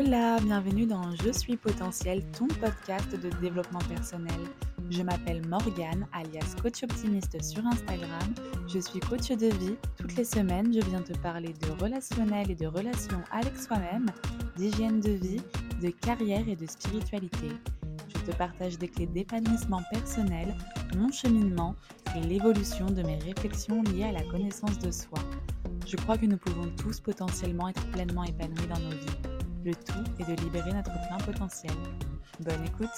Hola, bienvenue dans Je suis potentiel, ton podcast de développement personnel. Je m'appelle Morgane, alias coach optimiste sur Instagram. Je suis coach de vie. Toutes les semaines, je viens te parler de relationnel et de relations avec soi-même, d'hygiène de vie, de carrière et de spiritualité. Je te partage des clés d'épanouissement personnel, mon cheminement et l'évolution de mes réflexions liées à la connaissance de soi. Je crois que nous pouvons tous potentiellement être pleinement épanouis dans nos vies. Le tout est de libérer notre plein potentiel. Bonne écoute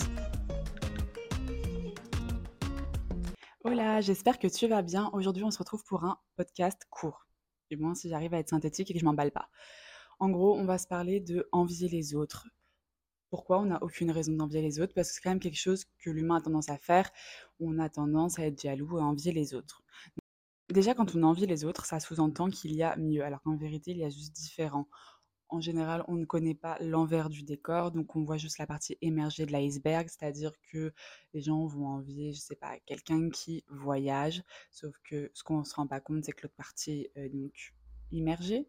Hola, j'espère que tu vas bien. Aujourd'hui, on se retrouve pour un podcast court. Du moins, si j'arrive à être synthétique et que je m'emballe pas. En gros, on va se parler de envier les autres. Pourquoi on n'a aucune raison d'envier les autres? Parce que c'est quand même quelque chose que l'humain a tendance à faire. On a tendance à être jaloux, à envier les autres. Déjà, quand on envie les autres, ça sous-entend qu'il y a mieux, alors qu'en vérité, il y a juste différent. En général, on ne connaît pas l'envers du décor, donc on voit juste la partie émergée de l'iceberg, c'est-à-dire que les gens vont envier, je sais pas, quelqu'un qui voyage, sauf que ce qu'on ne se rend pas compte, c'est que l'autre partie, euh, donc immergée,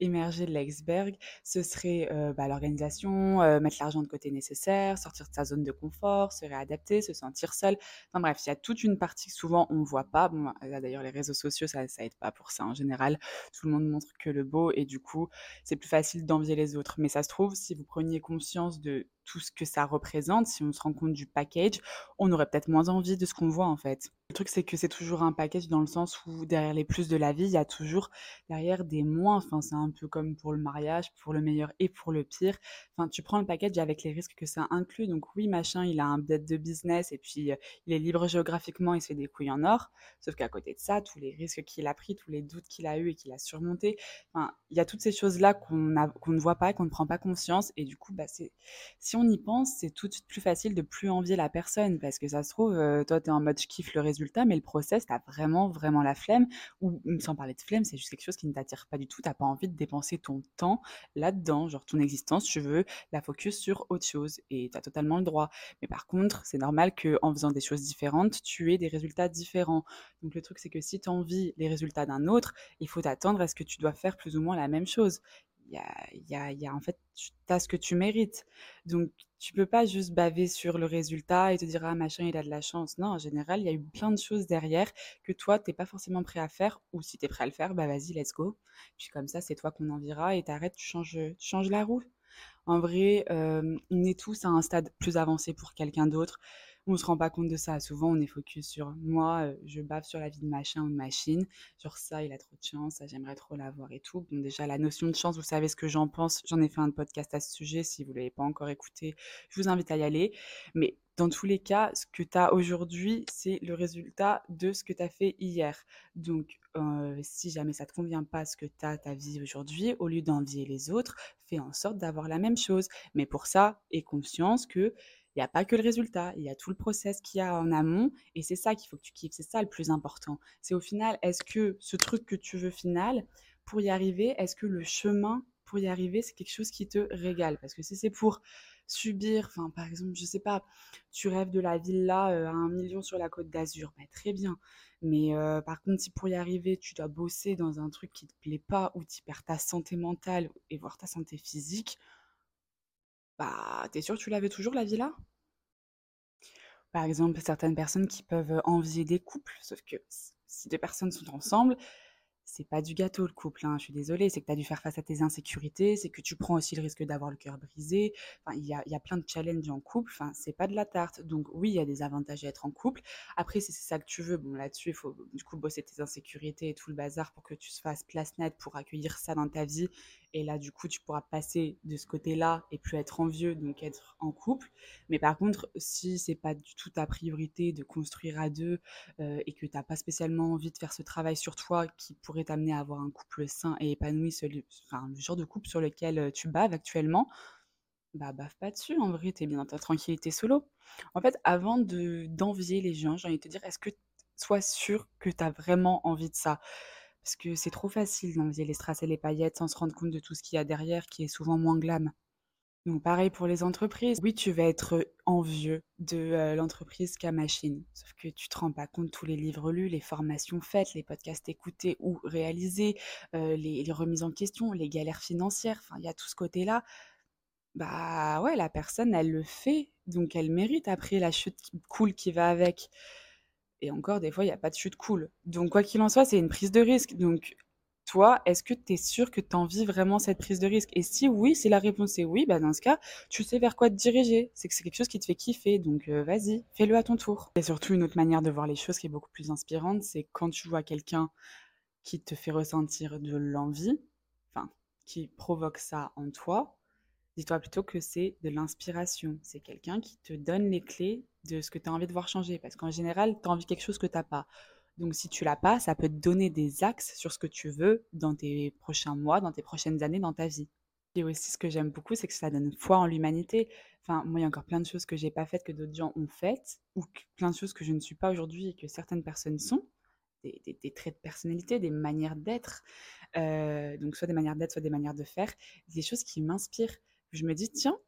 émerger de l'iceberg, ce serait euh, bah, l'organisation, euh, mettre l'argent de côté nécessaire, sortir de sa zone de confort, se réadapter, se sentir seul. Enfin bref, il y a toute une partie que souvent on ne voit pas. Bon, d'ailleurs, les réseaux sociaux, ça, ça aide pas pour ça en général. Tout le monde montre que le beau et du coup, c'est plus facile d'envier les autres. Mais ça se trouve, si vous preniez conscience de tout ce que ça représente, si on se rend compte du package, on aurait peut-être moins envie de ce qu'on voit en fait. Le truc, c'est que c'est toujours un package dans le sens où derrière les plus de la vie, il y a toujours derrière des moins. Enfin, c'est un peu comme pour le mariage, pour le meilleur et pour le pire. Enfin, tu prends le package avec les risques que ça inclut. Donc oui, machin, il a un dette de business et puis euh, il est libre géographiquement, il se fait des couilles en or. Sauf qu'à côté de ça, tous les risques qu'il a pris, tous les doutes qu'il a eu et qu'il a surmontés, enfin, il y a toutes ces choses-là qu'on qu'on ne voit pas, qu'on ne prend pas conscience. Et du coup, bah, si on y pense, c'est tout de suite plus facile de plus envier la personne parce que ça se trouve, euh, toi, tu es en mode je kiffe le résultat, mais le process, tu as vraiment, vraiment la flemme. Ou sans parler de flemme, c'est juste quelque chose qui ne t'attire pas du tout. Tu pas envie de dépenser ton temps là-dedans, genre ton existence, tu veux la focus sur autre chose et tu as totalement le droit. Mais par contre, c'est normal qu'en faisant des choses différentes, tu aies des résultats différents. Donc le truc, c'est que si tu envies les résultats d'un autre, il faut t'attendre à ce que tu dois faire plus ou moins la même chose y a, y a, en fait, tu as ce que tu mérites. Donc, tu peux pas juste baver sur le résultat et te dire, ah, machin, il a de la chance. Non, en général, il y a eu plein de choses derrière que toi, tu n'es pas forcément prêt à faire. Ou si tu es prêt à le faire, bah vas-y, let's go. Puis comme ça, c'est toi qu'on envira et t'arrêtes, tu changes, tu changes la roue. En vrai, on est tous à un stade plus avancé pour quelqu'un d'autre on se rend pas compte de ça. Souvent, on est focus sur moi, je bave sur la vie de machin ou de machine. Genre ça, il a trop de chance, ça, j'aimerais trop l'avoir et tout. Bon, déjà, la notion de chance, vous savez ce que j'en pense. J'en ai fait un podcast à ce sujet. Si vous l'avez pas encore écouté, je vous invite à y aller. Mais dans tous les cas, ce que tu as aujourd'hui, c'est le résultat de ce que tu as fait hier. Donc, si jamais ça ne te convient pas ce que tu as ta vie aujourd'hui, au lieu d'envier les autres, fais en sorte d'avoir la même chose. Mais pour ça, aie conscience que n'y a pas que le résultat, il y a tout le process qu'il y a en amont et c'est ça qu'il faut que tu kiffes, c'est ça le plus important. C'est au final, est-ce que ce truc que tu veux final, pour y arriver, est-ce que le chemin pour y arriver, c'est quelque chose qui te régale? Parce que si c'est pour subir, enfin par exemple, je sais pas, tu rêves de la villa euh, à un million sur la côte d'Azur, bah, très bien. Mais euh, par contre, si pour y arriver, tu dois bosser dans un truc qui te plaît pas ou tu perds ta santé mentale et voire ta santé physique, bah, t'es sûr que tu l'avais toujours la villa? Par exemple, certaines personnes qui peuvent envier des couples, sauf que si deux personnes sont ensemble, c'est pas du gâteau le couple, hein, je suis désolée, c'est que tu as dû faire face à tes insécurités, c'est que tu prends aussi le risque d'avoir le cœur brisé. Enfin, il y a, y a plein de challenges en couple, enfin, c'est pas de la tarte. Donc oui, il y a des avantages à être en couple. Après, si c'est ça que tu veux, bon là-dessus, il faut du coup bosser tes insécurités et tout le bazar pour que tu se fasses place nette pour accueillir ça dans ta vie. Et là, du coup, tu pourras passer de ce côté-là et plus être envieux, donc être en couple. Mais par contre, si c'est pas du tout ta priorité de construire à deux euh, et que tu n'as pas spécialement envie de faire ce travail sur toi qui pourrait t'amener à avoir un couple sain et épanoui, celui, le genre de couple sur lequel tu baves actuellement, bah bave pas dessus, en vrai, t'es bien dans ta tranquillité solo. En fait, avant de d'envier les gens, j'ai envie de te dire, est-ce que sois sûr que tu as vraiment envie de ça? Parce que c'est trop facile d'envier les strass et les paillettes sans se rendre compte de tout ce qu'il y a derrière qui est souvent moins glam. Donc pareil pour les entreprises. Oui, tu vas être envieux de l'entreprise qu'à machine. Sauf que tu te rends pas compte tous les livres lus, les formations faites, les podcasts écoutés ou réalisés, les, remises en question, les galères financières. Enfin, il y a tout ce côté-là. bah, ouais, la personne, elle le fait, donc elle mérite après la chute qui cool qui va avec et encore des fois, il y a pas de chute cool. Donc quoi qu'il en soit, c'est une prise de risque. Donc toi, est-ce que tu es sûr que tu envies vraiment cette prise de risque? Et si oui, si la réponse est oui, bah, dans ce cas, tu sais vers quoi te diriger. C'est que c'est quelque chose qui te fait kiffer, donc heu, vas-y, fais-le à ton tour. Et surtout une autre manière de voir les choses qui est beaucoup plus inspirante, c'est quand tu vois quelqu'un qui te fait ressentir de l'envie, enfin, qui provoque ça en toi, dis-toi plutôt que c'est de l'inspiration. C'est quelqu'un qui te donne les clés de ce que tu as envie de voir changer. Parce qu'en général, tu as envie de quelque chose que tu n'as pas. Donc si tu l'as pas, ça peut te donner des axes sur ce que tu veux dans tes prochains mois, dans tes prochaines années, dans ta vie. Et aussi, ce que j'aime beaucoup, c'est que ça donne foi en l'humanité. Enfin, moi, il y a encore plein de choses que j'ai pas faites, que d'autres gens ont faites, ou plein de choses que je ne suis pas aujourd'hui et que certaines personnes sont. Des, traits de personnalité, des manières d'être, euh, donc soit des manières d'être, soit des manières de faire, des choses qui m'inspirent. Je me dis, tiens,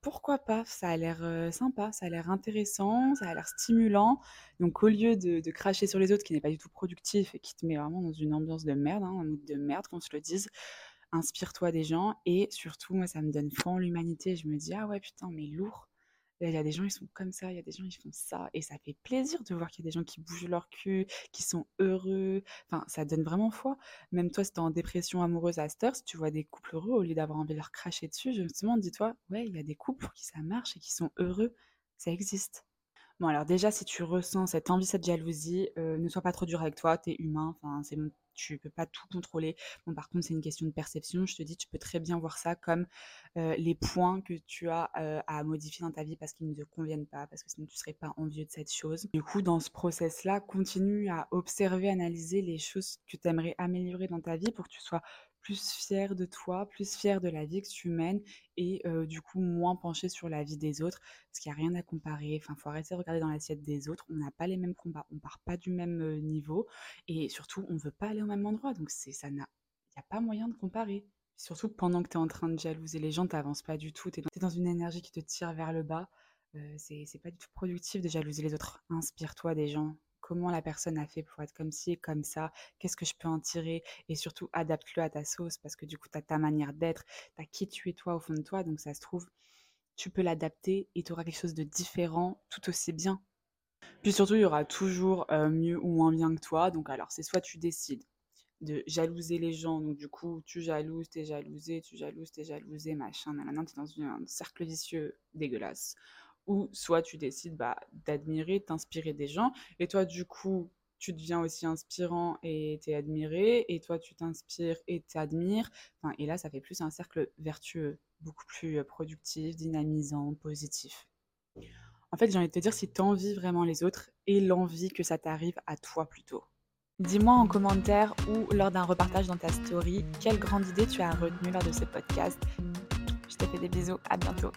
pourquoi pas? Ça a l'air, sympa, ça a l'air intéressant, ça a l'air stimulant. Donc au lieu de de cracher sur les autres, qui n'est pas du tout productif et qui te met vraiment dans une ambiance de merde, hein, un mood de merde, qu'on se le dise, inspire-toi des gens et surtout, moi, ça me donne foi en l'humanité. Je me dis: «Ah ouais, putain, mais lourd». Il y a des gens, ils sont comme ça, il y a des gens, ils font ça. Et ça fait plaisir de voir qu'il y a des gens qui bougent leur cul, qui sont heureux. Enfin, ça donne vraiment foi. Même toi, si t'es en dépression amoureuse à cette si tu vois des couples heureux, au lieu d'avoir envie de leur cracher dessus, justement, dis-toi, ouais, il y a des couples pour qui ça marche et qui sont heureux. Ça existe. Bon, alors déjà, si tu ressens cette envie, cette jalousie, euh, ne sois pas trop dur avec toi, t'es humain, enfin, c'est tu peux pas tout contrôler. Bon, par contre, c'est une question de perception. Je te dis, tu peux très bien voir ça comme euh, les points que tu as euh, à modifier dans ta vie parce qu'ils ne te conviennent pas, parce que sinon tu serais pas envieux de cette chose. Du coup, dans ce process-là, continue à observer, analyser les choses que tu aimerais améliorer dans ta vie pour que tu sois plus fier de toi, plus fier de la vie que tu mènes et du coup moins penché sur la vie des autres parce qu'il n'y a rien à comparer. Enfin, faut arrêter de regarder dans l'assiette des autres. On n'a pas les mêmes combats, on part pas du même niveau et surtout on veut pas aller au même endroit. Donc c'est ça n'a, il n'y a pas moyen de comparer. Surtout pendant que tu es en train de jalouser les gens, tu n'avances pas du tout. Tu es, dans une énergie qui te tire vers le bas. Euh, c'est pas du tout productif de jalouser les autres. Inspire-toi des gens, comment la personne a fait pour être comme ci et comme ça, qu'est-ce que je peux en tirer et surtout adapte-le à ta sauce parce que du coup, tu as ta manière d'être, tu as qui tu es toi au fond de toi, donc ça se trouve, tu peux l'adapter et tu auras quelque chose de différent tout aussi bien. Puis surtout, il y aura toujours mieux ou moins bien que toi, donc alors c'est soit tu décides de jalouser les gens, donc du coup, tu jalouses, t'es jalousé, tu jalouses, t'es jalousé, machin, nanana, t'es dans un cercle vicieux dégueulasse ou soit tu décides bah, d'admirer, t'inspirer des gens, et toi du coup tu deviens aussi inspirant et t'es admiré, et toi tu t'inspires et t'admires, enfin, et là ça fait plus un cercle vertueux, beaucoup plus euh, productif, dynamisant, positif. En fait, j'ai envie de te dire si tu envies vraiment les autres et l'envie que ça t'arrive à toi plutôt. Dis-moi en commentaire ou lors d'un repartage dans ta story quelle grande idée tu as retenue lors de ce podcast. Je te fais des bisous, à bientôt.